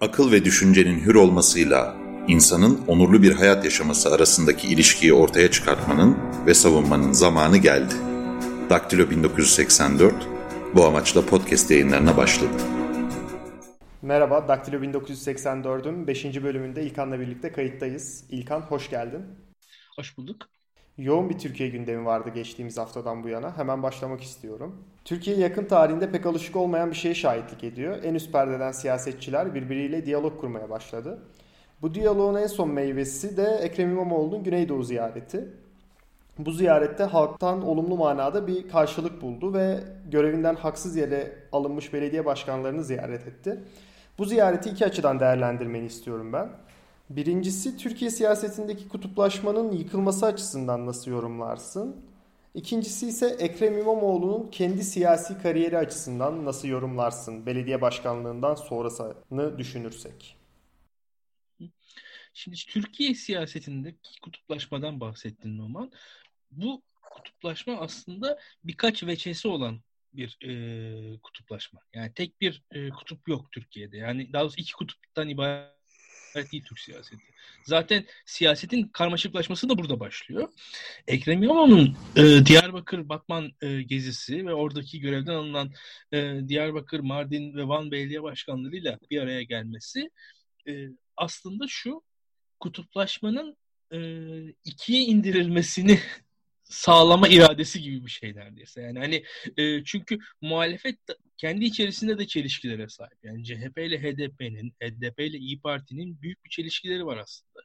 akıl ve düşüncenin hür olmasıyla insanın onurlu bir hayat yaşaması arasındaki ilişkiyi ortaya çıkartmanın ve savunmanın zamanı geldi. Daktilo 1984 bu amaçla podcast yayınlarına başladı. Merhaba, Daktilo 1984'ün 5. bölümünde İlkan'la birlikte kayıttayız. İlkan hoş geldin. Hoş bulduk. Yoğun bir Türkiye gündemi vardı geçtiğimiz haftadan bu yana. Hemen başlamak istiyorum. Türkiye yakın tarihinde pek alışık olmayan bir şeye şahitlik ediyor. En üst perdeden siyasetçiler birbiriyle diyalog kurmaya başladı. Bu diyaloğun en son meyvesi de Ekrem İmamoğlu'nun Güneydoğu ziyareti. Bu ziyarette halktan olumlu manada bir karşılık buldu ve görevinden haksız yere alınmış belediye başkanlarını ziyaret etti. Bu ziyareti iki açıdan değerlendirmeni istiyorum ben. Birincisi Türkiye siyasetindeki kutuplaşmanın yıkılması açısından nasıl yorumlarsın? İkincisi ise Ekrem İmamoğlu'nun kendi siyasi kariyeri açısından nasıl yorumlarsın belediye başkanlığından sonrasını düşünürsek? Şimdi Türkiye siyasetindeki kutuplaşmadan bahsettin Numan. Bu kutuplaşma aslında birkaç veçesi olan bir e, kutuplaşma. Yani tek bir e, kutup yok Türkiye'de. Yani daha doğrusu iki kutuptan ibaret değil Türk siyaseti. Zaten siyasetin karmaşıklaşması da burada başlıyor. Ekrem İmamoğlu'nun e, Diyarbakır Batman e, gezisi ve oradaki görevden alınan e, Diyarbakır, Mardin ve Van belediye başkanlarıyla bir araya gelmesi e, aslında şu kutuplaşmanın e, ikiye indirilmesini sağlama iradesi gibi bir şey neredeyse. Yani hani e, çünkü muhalefet kendi içerisinde de çelişkilere sahip. Yani CHP ile HDP'nin, HDP ile İyi Parti'nin büyük bir çelişkileri var aslında.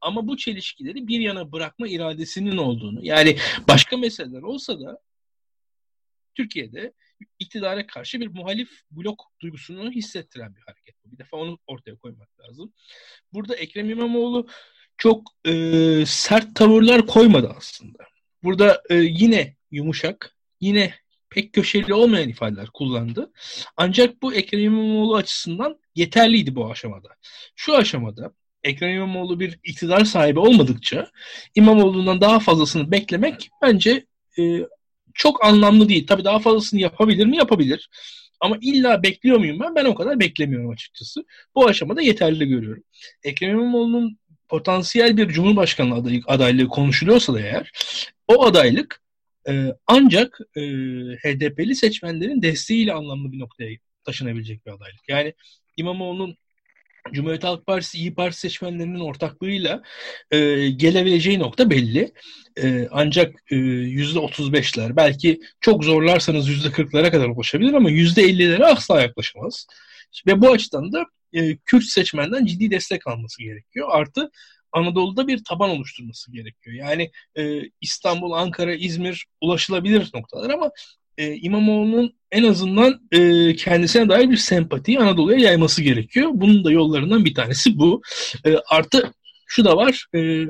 Ama bu çelişkileri bir yana bırakma iradesinin olduğunu, yani başka meseleler olsa da Türkiye'de iktidara karşı bir muhalif blok duygusunu hissettiren bir hareket. Bir defa onu ortaya koymak lazım. Burada Ekrem İmamoğlu çok e, sert tavırlar koymadı aslında. Burada e, yine yumuşak, yine pek köşeli olmayan ifadeler kullandı. Ancak bu Ekrem İmamoğlu açısından yeterliydi bu aşamada. Şu aşamada Ekrem İmamoğlu bir iktidar sahibi olmadıkça İmamoğlu'ndan daha fazlasını beklemek bence e, çok anlamlı değil. Tabii daha fazlasını yapabilir mi? Yapabilir. Ama illa bekliyor muyum ben? Ben o kadar beklemiyorum açıkçası. Bu aşamada yeterli görüyorum. Ekrem İmamoğlu'nun potansiyel bir cumhurbaşkanlığı adaylığı, adaylığı konuşuluyorsa da eğer o adaylık e, ancak e, HDP'li seçmenlerin desteğiyle anlamlı bir noktaya taşınabilecek bir adaylık. Yani İmamoğlu'nun Cumhuriyet Halk Partisi, İyi Parti seçmenlerinin ortaklığıyla e, gelebileceği nokta belli. E, ancak e, %35'ler belki çok zorlarsanız %40'lara kadar ulaşabilir ama %50'lere asla yaklaşamaz. Ve bu açıdan da e, Kürt seçmenden ciddi destek alması gerekiyor. Artı Anadolu'da bir taban oluşturması gerekiyor. Yani e, İstanbul, Ankara, İzmir ulaşılabilir noktalar ama e, İmamoğlu'nun en azından e, kendisine dair bir sempatiyi Anadolu'ya yayması gerekiyor. Bunun da yollarından bir tanesi bu. E, artı şu da var. E,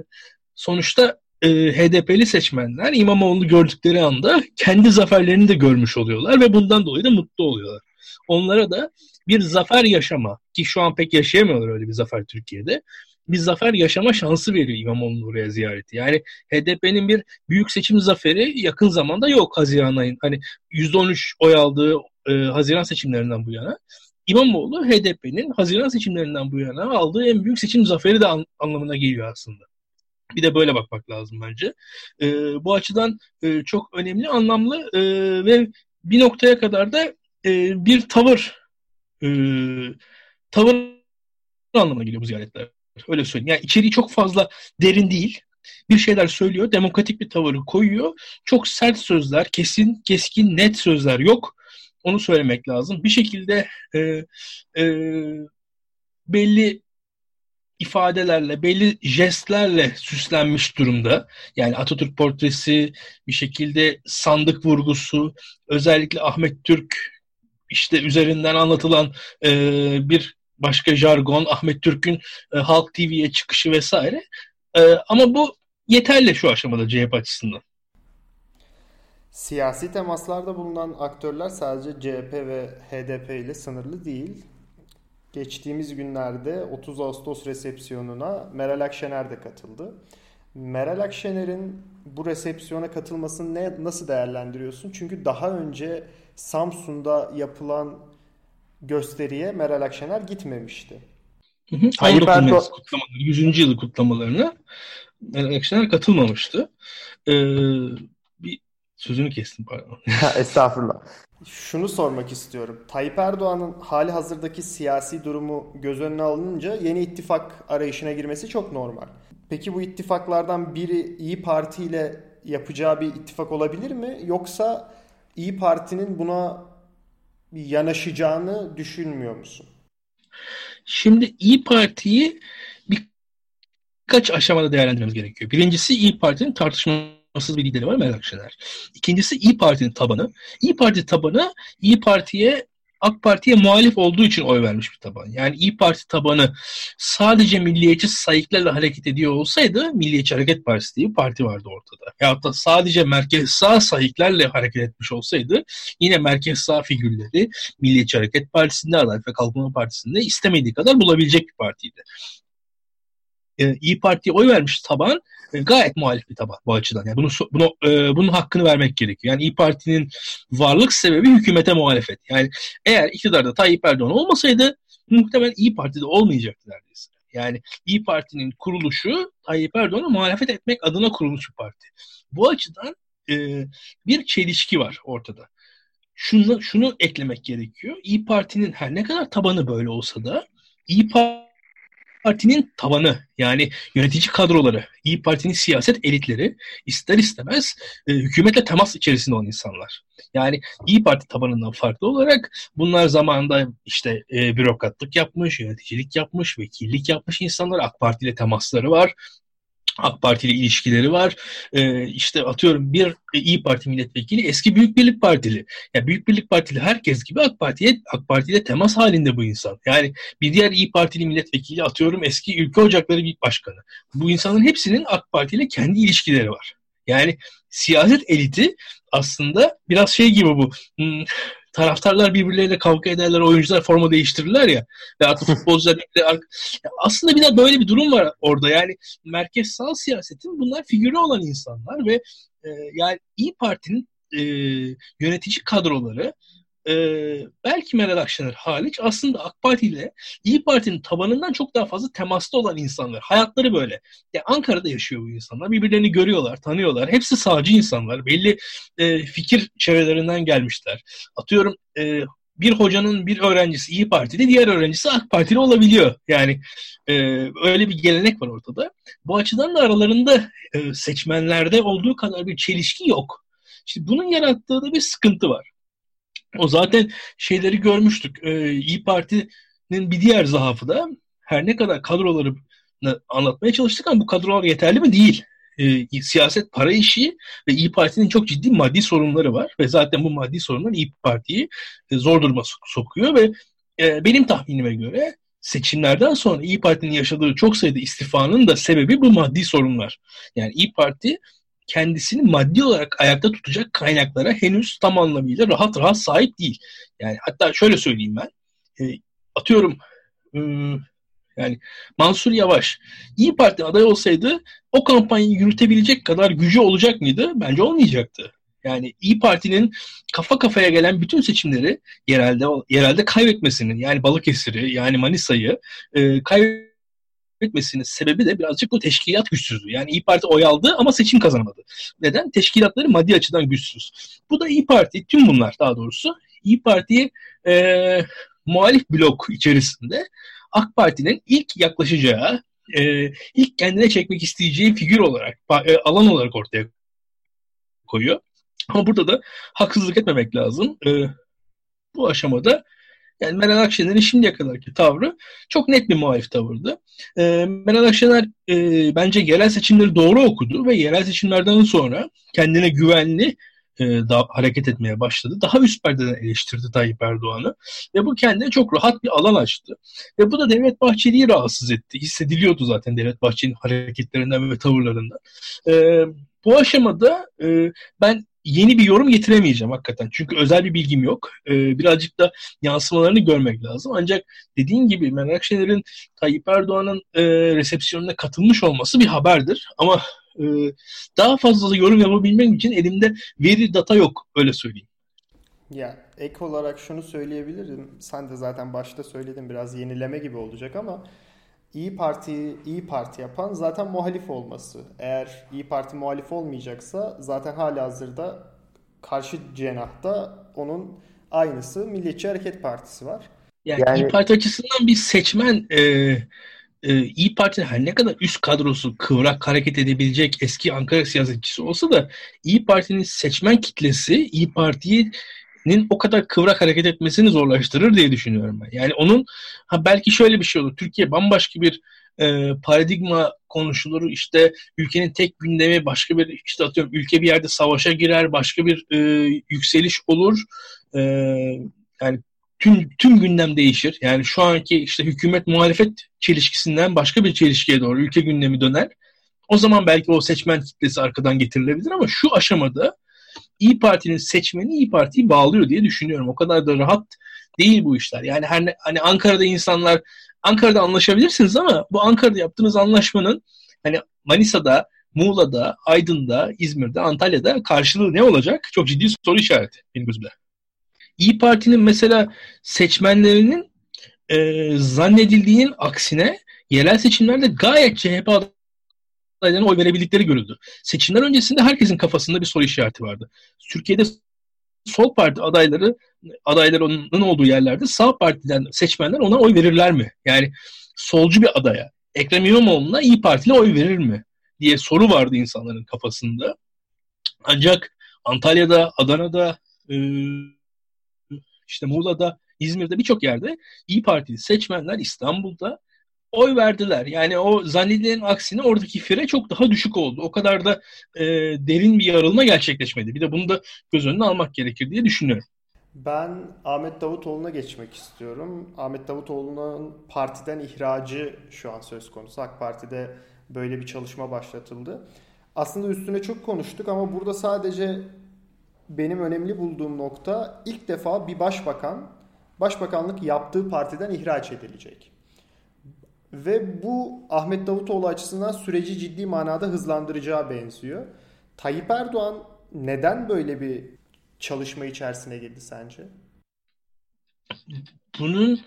sonuçta e, HDP'li seçmenler İmamoğlu'nu gördükleri anda kendi zaferlerini de görmüş oluyorlar ve bundan dolayı da mutlu oluyorlar. Onlara da bir zafer yaşama ki şu an pek yaşayamıyorlar öyle bir zafer Türkiye'de bir zafer yaşama şansı veriyor İmamoğlu'nun oraya ziyareti. Yani HDP'nin bir büyük seçim zaferi yakın zamanda yok Haziran ayın. Hani %13 oy aldığı e, Haziran seçimlerinden bu yana. İmamoğlu HDP'nin Haziran seçimlerinden bu yana aldığı en büyük seçim zaferi de an, anlamına geliyor aslında. Bir de böyle bakmak lazım bence. E, bu açıdan e, çok önemli, anlamlı e, ve bir noktaya kadar da e, bir tavır e, tavır anlamına geliyor bu ziyaretler. Öyle söyleyeyim. Yani içeriği çok fazla derin değil. Bir şeyler söylüyor, demokratik bir tavırı koyuyor. Çok sert sözler, kesin, keskin, net sözler yok. Onu söylemek lazım. Bir şekilde e, e, belli ifadelerle, belli jestlerle süslenmiş durumda. Yani Atatürk portresi, bir şekilde sandık vurgusu, özellikle Ahmet Türk işte üzerinden anlatılan e, bir başka jargon, Ahmet Türk'ün e, Halk TV'ye çıkışı vesaire. E, ama bu yeterli şu aşamada CHP açısından. Siyasi temaslarda bulunan aktörler sadece CHP ve HDP ile sınırlı değil. Geçtiğimiz günlerde 30 Ağustos resepsiyonuna Meral Akşener de katıldı. Meral Akşener'in bu resepsiyona katılmasını ne, nasıl değerlendiriyorsun? Çünkü daha önce Samsun'da yapılan gösteriye Meral Akşener gitmemişti. Hı hı. Tayyip Erdoğan kutlamaları, 100. yılı kutlamalarına Meral Akşener katılmamıştı. Ee, bir sözünü kestim pardon. Estağfurullah. Şunu sormak istiyorum. Tayyip Erdoğan'ın hali hazırdaki siyasi durumu göz önüne alınınca yeni ittifak arayışına girmesi çok normal. Peki bu ittifaklardan biri İyi Parti ile yapacağı bir ittifak olabilir mi? Yoksa İyi Parti'nin buna yanaşacağını düşünmüyor musun? Şimdi İyi Parti'yi birkaç aşamada değerlendirmemiz gerekiyor. Birincisi İyi Parti'nin tartışmasız bir lideri var Meral Akşener. İkincisi İyi Parti'nin tabanı. İyi Parti tabanı İyi Parti'ye AK Parti'ye muhalif olduğu için oy vermiş bir taban. Yani İyi Parti tabanı sadece milliyetçi sayıklarla hareket ediyor olsaydı Milliyetçi Hareket Partisi diye bir parti vardı ortada. Ya da sadece merkez sağ sayıklarla hareket etmiş olsaydı yine merkez sağ figürleri Milliyetçi Hareket Partisi'nde Adalet ve Kalkınma Partisi'nde istemediği kadar bulabilecek bir partiydi. Ee, İyi Parti'ye oy vermiş taban e, gayet muhalif bir taban bu açıdan. Yani bunu, bunu e, bunun hakkını vermek gerekiyor. Yani İyi Parti'nin varlık sebebi hükümete muhalefet. Yani eğer iktidarda Tayyip Erdoğan olmasaydı muhtemelen İyi Parti'de olmayacaktı neredeyse. Yani İyi Parti'nin kuruluşu Tayyip Erdoğan'a muhalefet etmek adına kurulmuş bir parti. Bu açıdan e, bir çelişki var ortada. Şunu, şunu eklemek gerekiyor. İyi Parti'nin her ne kadar tabanı böyle olsa da İyi Parti Parti'nin tavanı yani yönetici kadroları, İyi Parti'nin siyaset elitleri ister istemez e, hükümetle temas içerisinde olan insanlar. Yani İyi Parti tabanından farklı olarak bunlar zamanında işte e, bürokratlık yapmış, yöneticilik yapmış, vekillik yapmış insanlar. AK Parti ile temasları var. AK Parti ile ilişkileri var. Ee, işte atıyorum bir İyi Parti milletvekili eski Büyük Birlik Partili. Yani Büyük Birlik Partili herkes gibi AK Parti'ye AK Parti ile temas halinde bu insan. Yani bir diğer İyi Partili milletvekili atıyorum eski Ülke Ocakları bir Başkanı. Bu insanların hepsinin AK Parti ile kendi ilişkileri var. Yani siyaset eliti aslında biraz şey gibi bu. Taraftarlar birbirleriyle kavga ederler, oyuncular forma değiştirirler ya. Ve artık futbolcular birbirleri... Aslında bir de böyle bir durum var orada. Yani merkezsel siyasetin bunlar figürü olan insanlar ve e, yani İyi Parti'nin e, yönetici kadroları e, belki Meral Akşener hariç aslında AK Parti ile İyi Parti'nin tabanından çok daha fazla temasta olan insanlar. Hayatları böyle. Ya Ankara'da yaşıyor bu insanlar. Birbirlerini görüyorlar, tanıyorlar. Hepsi sağcı insanlar. Belli e, fikir çevrelerinden gelmişler. Atıyorum e, bir hocanın bir öğrencisi İyi Partili, diğer öğrencisi AK Partili olabiliyor. Yani e, öyle bir gelenek var ortada. Bu açıdan da aralarında e, seçmenlerde olduğu kadar bir çelişki yok. İşte bunun yarattığı da bir sıkıntı var. O zaten şeyleri görmüştük. Ee, İyi Parti'nin bir diğer zaafı da her ne kadar kadroları anlatmaya çalıştık ama bu kadrolar yeterli mi? Değil. E, siyaset para işi ve İyi Parti'nin çok ciddi maddi sorunları var ve zaten bu maddi sorunlar İyi Parti'yi e, zor duruma sokuyor ve e, benim tahminime göre seçimlerden sonra İyi Parti'nin yaşadığı çok sayıda istifanın da sebebi bu maddi sorunlar. Yani İyi Parti kendisini maddi olarak ayakta tutacak kaynaklara henüz tam anlamıyla rahat rahat sahip değil. Yani hatta şöyle söyleyeyim ben. E, atıyorum e, yani Mansur Yavaş İyi Parti aday olsaydı o kampanyayı yürütebilecek kadar gücü olacak mıydı? Bence olmayacaktı. Yani İyi Parti'nin kafa kafaya gelen bütün seçimleri yerelde yerelde kaybetmesinin yani Balıkesir'i yani Manisa'yı e, kaybetmesinin etmesinin sebebi de birazcık bu teşkilat güçsüzlüğü. Yani İyi Parti oy aldı ama seçim kazanamadı. Neden? Teşkilatları maddi açıdan güçsüz. Bu da İyi Parti, tüm bunlar daha doğrusu İyi Parti'ye e, muhalif blok içerisinde AK Parti'nin ilk yaklaşacağı, e, ilk kendine çekmek isteyeceği figür olarak, e, alan olarak ortaya koyuyor. Ama burada da haksızlık etmemek lazım. E, bu aşamada yani Meral Akşener'in şimdiye kadarki tavrı çok net bir muhalif tavırdı. E, Meral Akşener e, bence yerel seçimleri doğru okudu ve yerel seçimlerden sonra kendine güvenli e, da, hareket etmeye başladı. Daha üst perdeden eleştirdi Tayyip Erdoğan'ı ve bu kendine çok rahat bir alan açtı. Ve bu da Devlet Bahçeli'yi rahatsız etti. Hissediliyordu zaten Devlet Bahçeli'nin hareketlerinden ve tavırlarından. E, bu aşamada e, ben yeni bir yorum getiremeyeceğim hakikaten. Çünkü özel bir bilgim yok. Ee, birazcık da yansımalarını görmek lazım. Ancak dediğin gibi Meral Akşener'in Tayyip Erdoğan'ın e, resepsiyonuna katılmış olması bir haberdir. Ama e, daha fazla yorum yapabilmem için elimde veri data yok öyle söyleyeyim. Ya ek olarak şunu söyleyebilirim. Sen de zaten başta söyledin biraz yenileme gibi olacak ama İyi Parti İyi Parti yapan zaten muhalif olması. Eğer İyi Parti muhalif olmayacaksa zaten hala hazırda karşı cenahta onun aynısı Milliyetçi Hareket Partisi var. Yani, yani İyi Parti açısından bir seçmen e, e, İyi Parti'nin her ne kadar üst kadrosu kıvrak hareket edebilecek eski Ankara siyasetçisi olsa da İyi Parti'nin seçmen kitlesi İyi Parti'nin o kadar kıvrak hareket etmesini zorlaştırır diye düşünüyorum ben. Yani onun ha belki şöyle bir şey olur. Türkiye bambaşka bir e, paradigma konuşulur. İşte ülkenin tek gündemi başka bir işte atıyorum ülke bir yerde savaşa girer, başka bir e, yükseliş olur. E, yani tüm tüm gündem değişir. Yani şu anki işte hükümet muhalefet çelişkisinden başka bir çelişkiye doğru ülke gündemi döner. O zaman belki o seçmen kitlesi arkadan getirilebilir ama şu aşamada İyi Parti'nin seçmeni İyi Parti'yi bağlıyor diye düşünüyorum. O kadar da rahat değil bu işler. Yani her ne, hani Ankara'da insanlar Ankara'da anlaşabilirsiniz ama bu Ankara'da yaptığınız anlaşmanın hani Manisa'da, Muğla'da, Aydın'da, İzmir'de, Antalya'da karşılığı ne olacak? Çok ciddi soru işareti benim gözümde. İyi Parti'nin mesela seçmenlerinin e, zannedildiğinin aksine yerel seçimlerde gayet CHP adaylarına oy verebildikleri görüldü. Seçimler öncesinde herkesin kafasında bir soru işareti vardı. Türkiye'de sol parti adayları adaylarının olduğu yerlerde sağ partiden seçmenler ona oy verirler mi? Yani solcu bir adaya Ekrem İmamoğlu'na İyi Partili oy verir mi? diye soru vardı insanların kafasında. Ancak Antalya'da, Adana'da, e, işte Muğla'da, İzmir'de birçok yerde İyi Partili seçmenler İstanbul'da oy verdiler. Yani o zannedilenin aksine oradaki fire çok daha düşük oldu. O kadar da e, derin bir yarılma gerçekleşmedi. Bir de bunu da göz önüne almak gerekir diye düşünüyorum. Ben Ahmet Davutoğlu'na geçmek istiyorum. Ahmet Davutoğlu'nun partiden ihracı şu an söz konusu. AK Parti'de böyle bir çalışma başlatıldı. Aslında üstüne çok konuştuk ama burada sadece benim önemli bulduğum nokta ilk defa bir başbakan başbakanlık yaptığı partiden ihraç edilecek. Ve bu Ahmet Davutoğlu açısından süreci ciddi manada hızlandıracağı benziyor. Tayyip Erdoğan neden böyle bir çalışma içerisine girdi sence? Bunun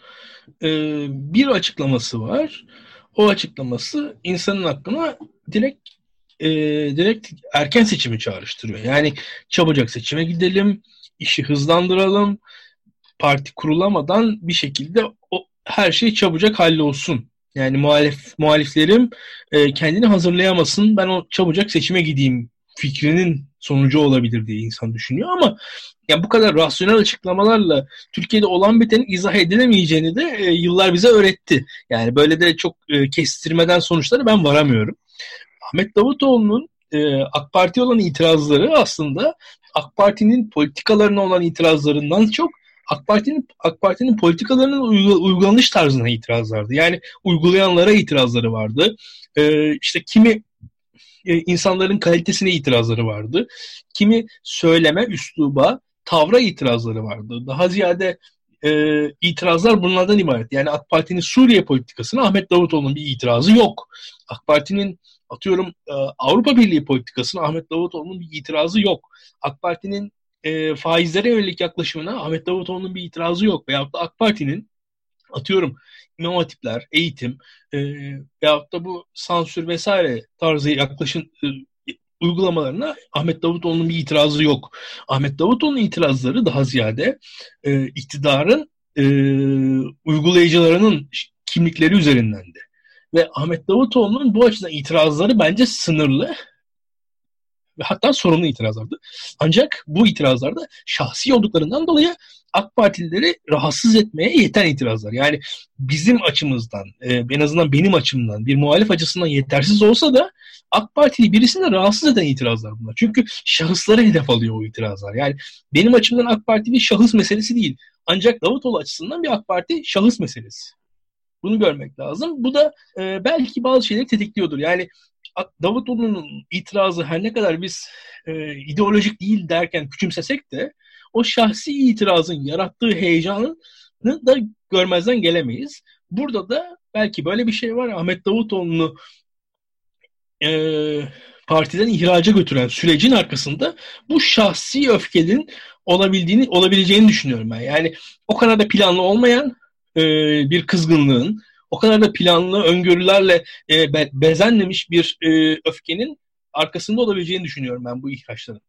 e, bir açıklaması var. O açıklaması insanın aklına direkt e, direkt erken seçimi çağrıştırıyor. Yani çabucak seçime gidelim, işi hızlandıralım, parti kurulamadan bir şekilde o, her şey çabucak hallolsun. Yani muhalif muhaliflerim e, kendini hazırlayamasın, ben o çabucak seçime gideyim fikrinin sonucu olabilir diye insan düşünüyor ama yani bu kadar rasyonel açıklamalarla Türkiye'de olan biteni izah edilemeyeceğini de e, yıllar bize öğretti. Yani böyle de çok e, kestirmeden sonuçları ben varamıyorum. Ahmet Davutoğlu'nun e, AK Parti olan itirazları aslında AK Parti'nin politikalarına olan itirazlarından çok AK Parti'nin AK Parti'nin politikalarının uygulanış tarzına itirazlardı. Yani uygulayanlara itirazları vardı. E, işte kimi e, insanların kalitesine itirazları vardı. Kimi söyleme, üsluba, tavra itirazları vardı. Daha ziyade e, itirazlar bunlardan ibaret. Yani AK Parti'nin Suriye politikasına Ahmet Davutoğlu'nun bir itirazı yok. AK Parti'nin atıyorum e, Avrupa Birliği politikasına Ahmet Davutoğlu'nun bir itirazı yok. AK Parti'nin e, faizlere yönelik yaklaşımına Ahmet Davutoğlu'nun bir itirazı yok. Veyahut da AK Parti'nin atıyorum imam eğitim e, veyahut da bu sansür vesaire tarzı yaklaşım e, uygulamalarına Ahmet Davutoğlu'nun bir itirazı yok. Ahmet Davutoğlu'nun itirazları daha ziyade e, iktidarın e, uygulayıcılarının kimlikleri üzerindendi. Ve Ahmet Davutoğlu'nun bu açıdan itirazları bence sınırlı ve hatta sorunlu itirazlardı. Ancak bu itirazlarda şahsi olduklarından dolayı AK Partilileri rahatsız etmeye yeten itirazlar. Yani bizim açımızdan, e, en azından benim açımdan, bir muhalif açısından yetersiz olsa da AK Partili birisini rahatsız eden itirazlar bunlar. Çünkü şahıslara hedef alıyor o itirazlar. Yani benim açımdan AK Parti bir şahıs meselesi değil. Ancak Davutoğlu açısından bir AK Parti şahıs meselesi. Bunu görmek lazım. Bu da e, belki bazı şeyleri tetikliyordur. Yani Davutoğlu'nun itirazı her ne kadar biz e, ideolojik değil derken küçümsesek de o şahsi itirazın yarattığı heyecanı da görmezden gelemeyiz. Burada da belki böyle bir şey var. Ahmet Davutoğlu'nu e, partiden ihraca götüren sürecin arkasında bu şahsi öfkenin olabildiğini olabileceğini düşünüyorum ben. Yani o kadar da planlı olmayan e, bir kızgınlığın o kadar da planlı öngörülerle e, be, bezenmemiş bir e, öfkenin arkasında olabileceğini düşünüyorum ben bu ihraçların.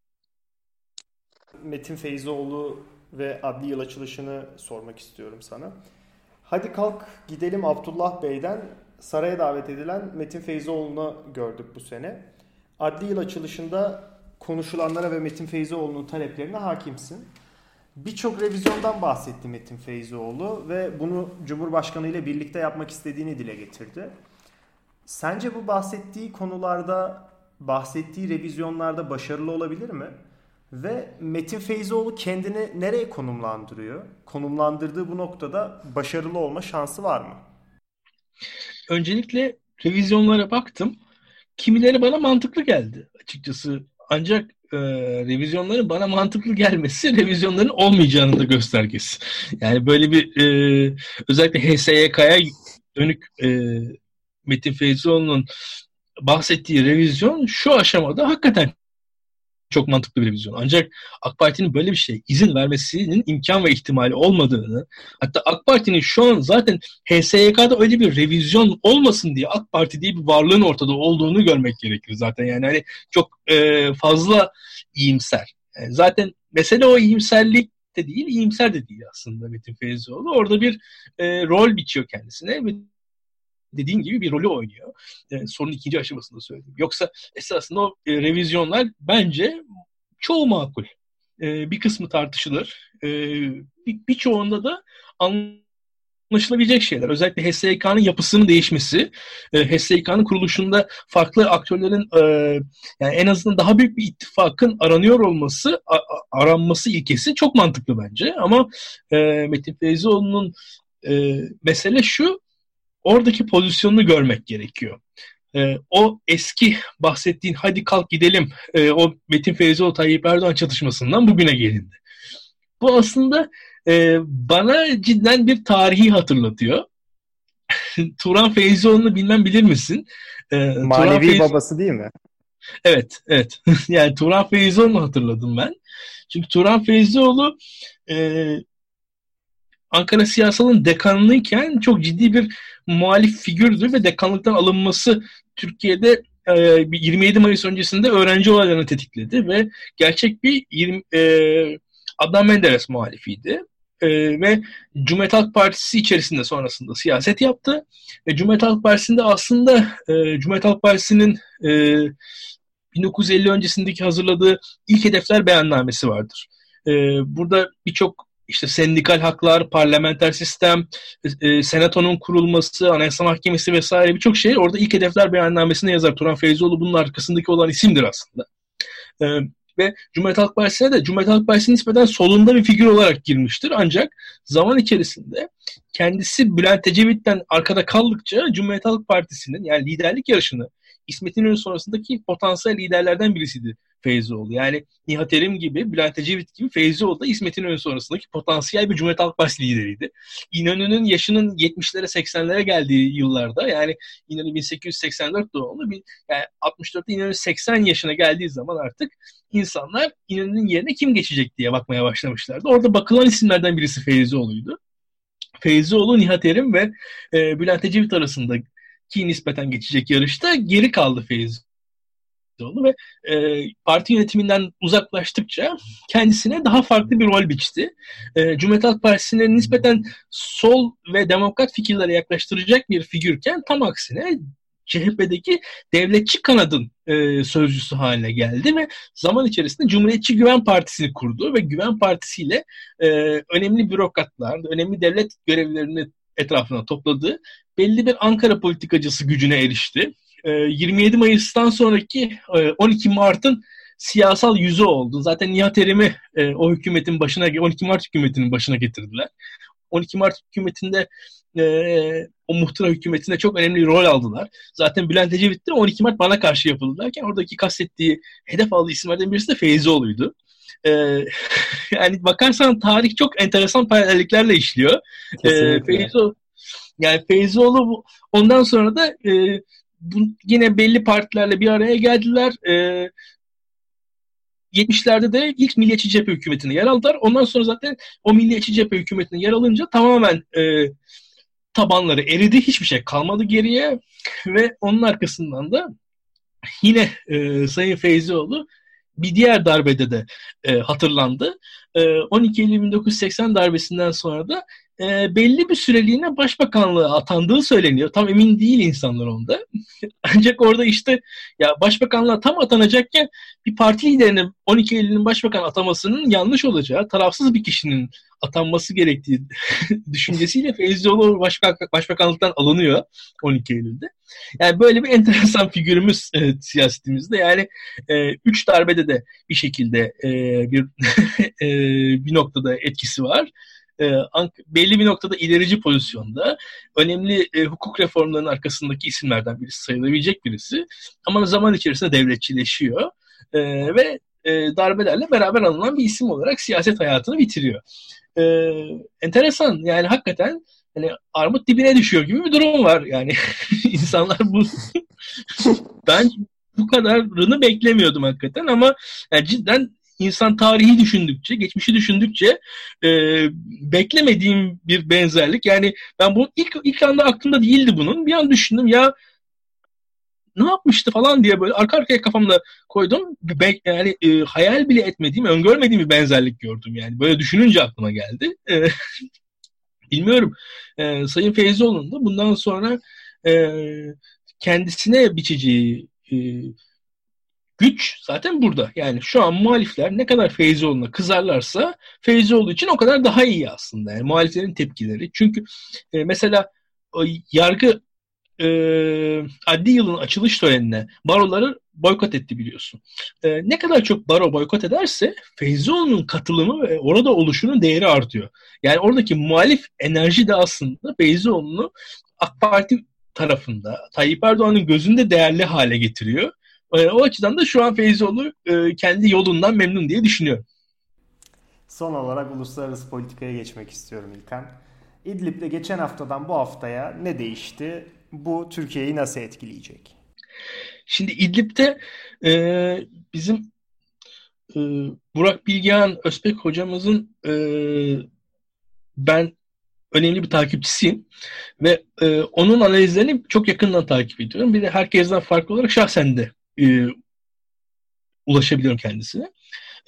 Metin Feyzoğlu ve adli yıl açılışını sormak istiyorum sana. Hadi kalk gidelim Abdullah Bey'den saraya davet edilen Metin Feyzoğlu'nu gördük bu sene. Adli yıl açılışında konuşulanlara ve Metin Feyzoğlu'nun taleplerine hakimsin. Birçok revizyondan bahsetti Metin Feyzoğlu ve bunu Cumhurbaşkanı ile birlikte yapmak istediğini dile getirdi. Sence bu bahsettiği konularda, bahsettiği revizyonlarda başarılı olabilir mi? Ve Metin Feyzoğlu kendini nereye konumlandırıyor? Konumlandırdığı bu noktada başarılı olma şansı var mı? Öncelikle revizyonlara baktım. Kimileri bana mantıklı geldi açıkçası. Ancak e, revizyonların bana mantıklı gelmesi revizyonların olmayacağını da göstergesi. Yani böyle bir e, özellikle HSYK'ya dönük e, Metin Feyzoğlu'nun bahsettiği revizyon şu aşamada hakikaten çok mantıklı bir revizyon. Ancak AK Parti'nin böyle bir şey izin vermesinin imkan ve ihtimali olmadığını hatta AK Parti'nin şu an zaten HSYK'da öyle bir revizyon olmasın diye AK Parti diye bir varlığın ortada olduğunu görmek gerekir zaten. Yani hani çok e, fazla iyimser. Yani zaten mesele o iyimserlik de değil, iyimser de değil aslında Metin Feyzoğlu. Orada bir e, rol biçiyor kendisine ve dediğin gibi bir rolü oynuyor. E, sorunun ikinci aşamasında söyledim. Yoksa esasında o e, revizyonlar bence çoğu makul. E, bir kısmı tartışılır. E, bir, birçoğunda da anlaşılabilecek şeyler. Özellikle HSYK'nın yapısının değişmesi, e, HSYK'nın kuruluşunda farklı aktörlerin e, yani en azından daha büyük bir ittifakın aranıyor olması, a, aranması ilkesi çok mantıklı bence. Ama e, Metin Feyzioğlu'nun e, mesele şu, oradaki pozisyonunu görmek gerekiyor. E, o eski bahsettiğin hadi kalk gidelim e, o Metin Feyzoğlu Tayyip Erdoğan çatışmasından bugüne gelindi. Bu aslında e, bana cidden bir tarihi hatırlatıyor. Turan Feyzoğlu'nu bilmem bilir misin? E, Manevi Feyz... babası değil mi? Evet, evet. yani Turan Feyzoğlu'nu hatırladım ben. Çünkü Turan Feyzoğlu e, Ankara siyasalın dekanlıyken çok ciddi bir muhalif figürdü ve dekanlıktan alınması Türkiye'de 27 e, Mayıs öncesinde öğrenci olaylarını tetikledi ve gerçek bir 20, e, Adnan Menderes muhalifiydi. E, ve Cumhuriyet Halk Partisi içerisinde sonrasında siyaset yaptı. Ve Cumhuriyet Halk Partisi'nde aslında e, Cumhuriyet Halk Partisi'nin e, 1950 öncesindeki hazırladığı ilk hedefler beyannamesi vardır. E, burada birçok işte sendikal haklar, parlamenter sistem, e, senatonun kurulması, anayasa mahkemesi vesaire birçok şey orada ilk hedefler beyannamesine yazar. Turan Feyzoğlu bunun arkasındaki olan isimdir aslında. E, ve Cumhuriyet Halk Partisi'ne de Cumhuriyet Halk Partisi'nin nispeten solunda bir figür olarak girmiştir. Ancak zaman içerisinde kendisi Bülent Ecevit'ten arkada kaldıkça Cumhuriyet Halk Partisi'nin yani liderlik yarışını İsmet İnönü sonrasındaki potansiyel liderlerden birisiydi Feyzoğlu. Yani Nihat Erim gibi, Bülent Ecevit gibi Feyzoğlu da İsmet İnönü sonrasındaki potansiyel bir Cumhuriyet Halk Partisi lideriydi. İnönü'nün yaşının 70'lere 80'lere geldiği yıllarda yani İnönü 1884 doğumlu bir, yani 64'te İnönü 80 yaşına geldiği zaman artık insanlar İnönü'nün yerine kim geçecek diye bakmaya başlamışlardı. Orada bakılan isimlerden birisi Feyzoğlu'ydu. Feyzoğlu, Nihat Erim ve e, Bülent Ecevit arasında ki nispeten geçecek yarışta geri kaldı Feyzoğlu ve e, parti yönetiminden uzaklaştıkça kendisine daha farklı bir rol biçti. E, Cumhuriyet Halk Partisi'ne nispeten sol ve demokrat fikirlere yaklaştıracak bir figürken tam aksine CHP'deki devletçi kanadın e, sözcüsü haline geldi ve zaman içerisinde Cumhuriyetçi Güven Partisi'ni kurdu ve Güven Partisi ile e, önemli bürokratlar, önemli devlet görevlilerini etrafına topladı. Belli bir Ankara politikacısı gücüne erişti. 27 ee, Mayıs'tan sonraki 12 e, Mart'ın siyasal yüzü oldu. Zaten Nihat Erim'i e, o hükümetin başına 12 Mart hükümetinin başına getirdiler. 12 Mart hükümetinde e, o muhtıra hükümetinde çok önemli rol aldılar. Zaten Bülent Ecevit de 12 Mart bana karşı yapıldı derken oradaki kastettiği hedef aldığı isimlerden birisi de Feyzioğlu'ydu. Ee, yani bakarsan tarih çok enteresan paralelliklerle işliyor. Ee, Feyzo, yani Feyzoğlu ondan sonra da e, bu, yine belli partilerle bir araya geldiler. E, ee, 70'lerde de ilk Milliyetçi Cephe hükümetine yer aldılar. Ondan sonra zaten o Milliyetçi Cephe hükümetine yer alınca tamamen e, tabanları eridi. Hiçbir şey kalmadı geriye ve onun arkasından da yine e, Sayın Feyzioğlu bir diğer darbede de e, hatırlandı. E, 12 Eylül 1980 darbesinden sonra da e, belli bir süreliğine başbakanlığa atandığı söyleniyor. Tam emin değil insanlar onda. Ancak orada işte ya başbakanlığa tam atanacakken bir parti liderinin 12 Eylül'ün başbakan atamasının yanlış olacağı, tarafsız bir kişinin atanması gerektiği düşüncesiyle Feyzioğlu başbakan, başbakanlıktan alınıyor 12 Eylül'de. Yani böyle bir enteresan figürümüz e, siyasetimizde. Yani e, üç darbede de bir şekilde e, bir e, bir noktada etkisi var e, belli bir noktada ilerici pozisyonda önemli e, hukuk reformlarının arkasındaki isimlerden birisi sayılabilecek birisi ama zaman içerisinde devletçileşiyor e, ve e, darbelerle beraber alınan bir isim olarak siyaset hayatını bitiriyor. E, enteresan yani hakikaten hani armut dibine düşüyor gibi bir durum var yani insanlar bu ben bu kadarını beklemiyordum hakikaten ama yani cidden insan tarihi düşündükçe, geçmişi düşündükçe e, beklemediğim bir benzerlik. Yani ben bu ilk ilk anda aklımda değildi bunun. Bir an düşündüm ya ne yapmıştı falan diye böyle arka arkaya kafamda koydum. Ben, yani e, hayal bile etmediğim, öngörmediğim bir benzerlik gördüm yani. Böyle düşününce aklıma geldi. E, bilmiyorum. E, Sayın Feyzoğlu'nun da bundan sonra e, kendisine biçeceği e, güç zaten burada. Yani şu an muhalifler ne kadar Feyzioğlu'na kızarlarsa Feyzioğlu için o kadar daha iyi aslında. Yani muhaliflerin tepkileri. Çünkü e, mesela yargı e, adli yılın açılış törenine baroları boykot etti biliyorsun. E, ne kadar çok baro boykot ederse Feyzioğlu'nun katılımı ve orada oluşunun değeri artıyor. Yani oradaki muhalif enerji de aslında Feyzioğlu'nu AK Parti tarafında Tayyip Erdoğan'ın gözünde değerli hale getiriyor. E, o açıdan da şu an Feyzoğlu e, kendi yolundan memnun diye düşünüyorum. Son olarak uluslararası politikaya geçmek istiyorum İlkan. İdlib'de geçen haftadan bu haftaya ne değişti? Bu Türkiye'yi nasıl etkileyecek? Şimdi İdlib'de e, bizim e, Burak Bilgehan Özbek hocamızın e, ben önemli bir takipçisiyim ve e, onun analizlerini çok yakından takip ediyorum. Bir de herkesten farklı olarak şahsen de e, ulaşabiliyorum kendisine.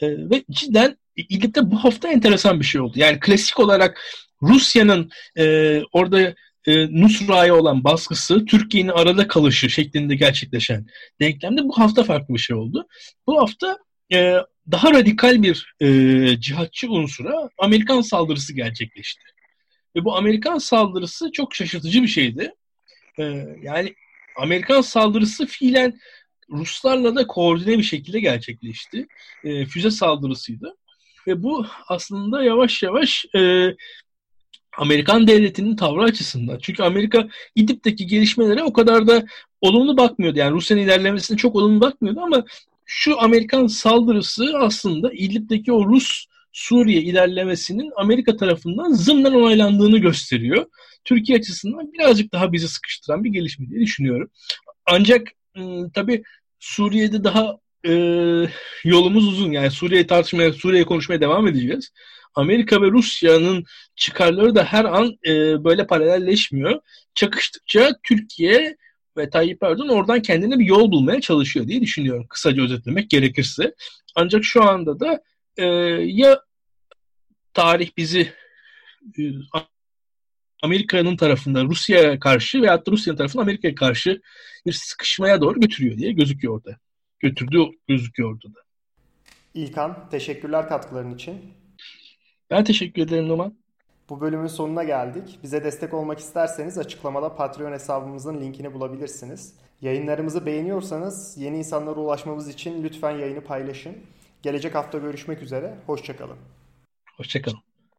E, ve cidden İdlib'de bu hafta enteresan bir şey oldu. Yani klasik olarak Rusya'nın e, orada e, Nusra'ya olan baskısı, Türkiye'nin arada kalışı şeklinde gerçekleşen denklemde bu hafta farklı bir şey oldu. Bu hafta e, daha radikal bir e, cihatçı unsura Amerikan saldırısı gerçekleşti. Ve bu Amerikan saldırısı çok şaşırtıcı bir şeydi. E, yani Amerikan saldırısı fiilen Ruslarla da koordine bir şekilde gerçekleşti. E, füze saldırısıydı. Ve bu aslında yavaş yavaş e, Amerikan devletinin tavrı açısından. Çünkü Amerika İdlib'deki gelişmelere o kadar da olumlu bakmıyordu. Yani Rusya'nın ilerlemesine çok olumlu bakmıyordu ama şu Amerikan saldırısı aslında İdlib'deki o Rus Suriye ilerlemesinin Amerika tarafından zımnen onaylandığını gösteriyor. Türkiye açısından birazcık daha bizi sıkıştıran bir gelişme diye düşünüyorum. Ancak ıı, tabii Suriye'de daha e, yolumuz uzun. Yani Suriye tartışmaya, Suriye konuşmaya devam edeceğiz. Amerika ve Rusya'nın çıkarları da her an e, böyle paralelleşmiyor. Çakıştıkça Türkiye ve Tayyip Erdoğan oradan kendine bir yol bulmaya çalışıyor diye düşünüyorum. Kısaca özetlemek gerekirse. Ancak şu anda da e, ya tarih bizi e, Amerika'nın tarafında Rusya'ya karşı veyahut da Rusya'nın tarafında Amerika'ya karşı bir sıkışmaya doğru götürüyor diye gözüküyor orada. Götürdüğü gözüküyor orada da. İlkan teşekkürler katkıların için. Ben teşekkür ederim Numan. Bu bölümün sonuna geldik. Bize destek olmak isterseniz açıklamada Patreon hesabımızın linkini bulabilirsiniz. Yayınlarımızı beğeniyorsanız yeni insanlara ulaşmamız için lütfen yayını paylaşın. Gelecek hafta görüşmek üzere. Hoşçakalın. Hoşçakalın.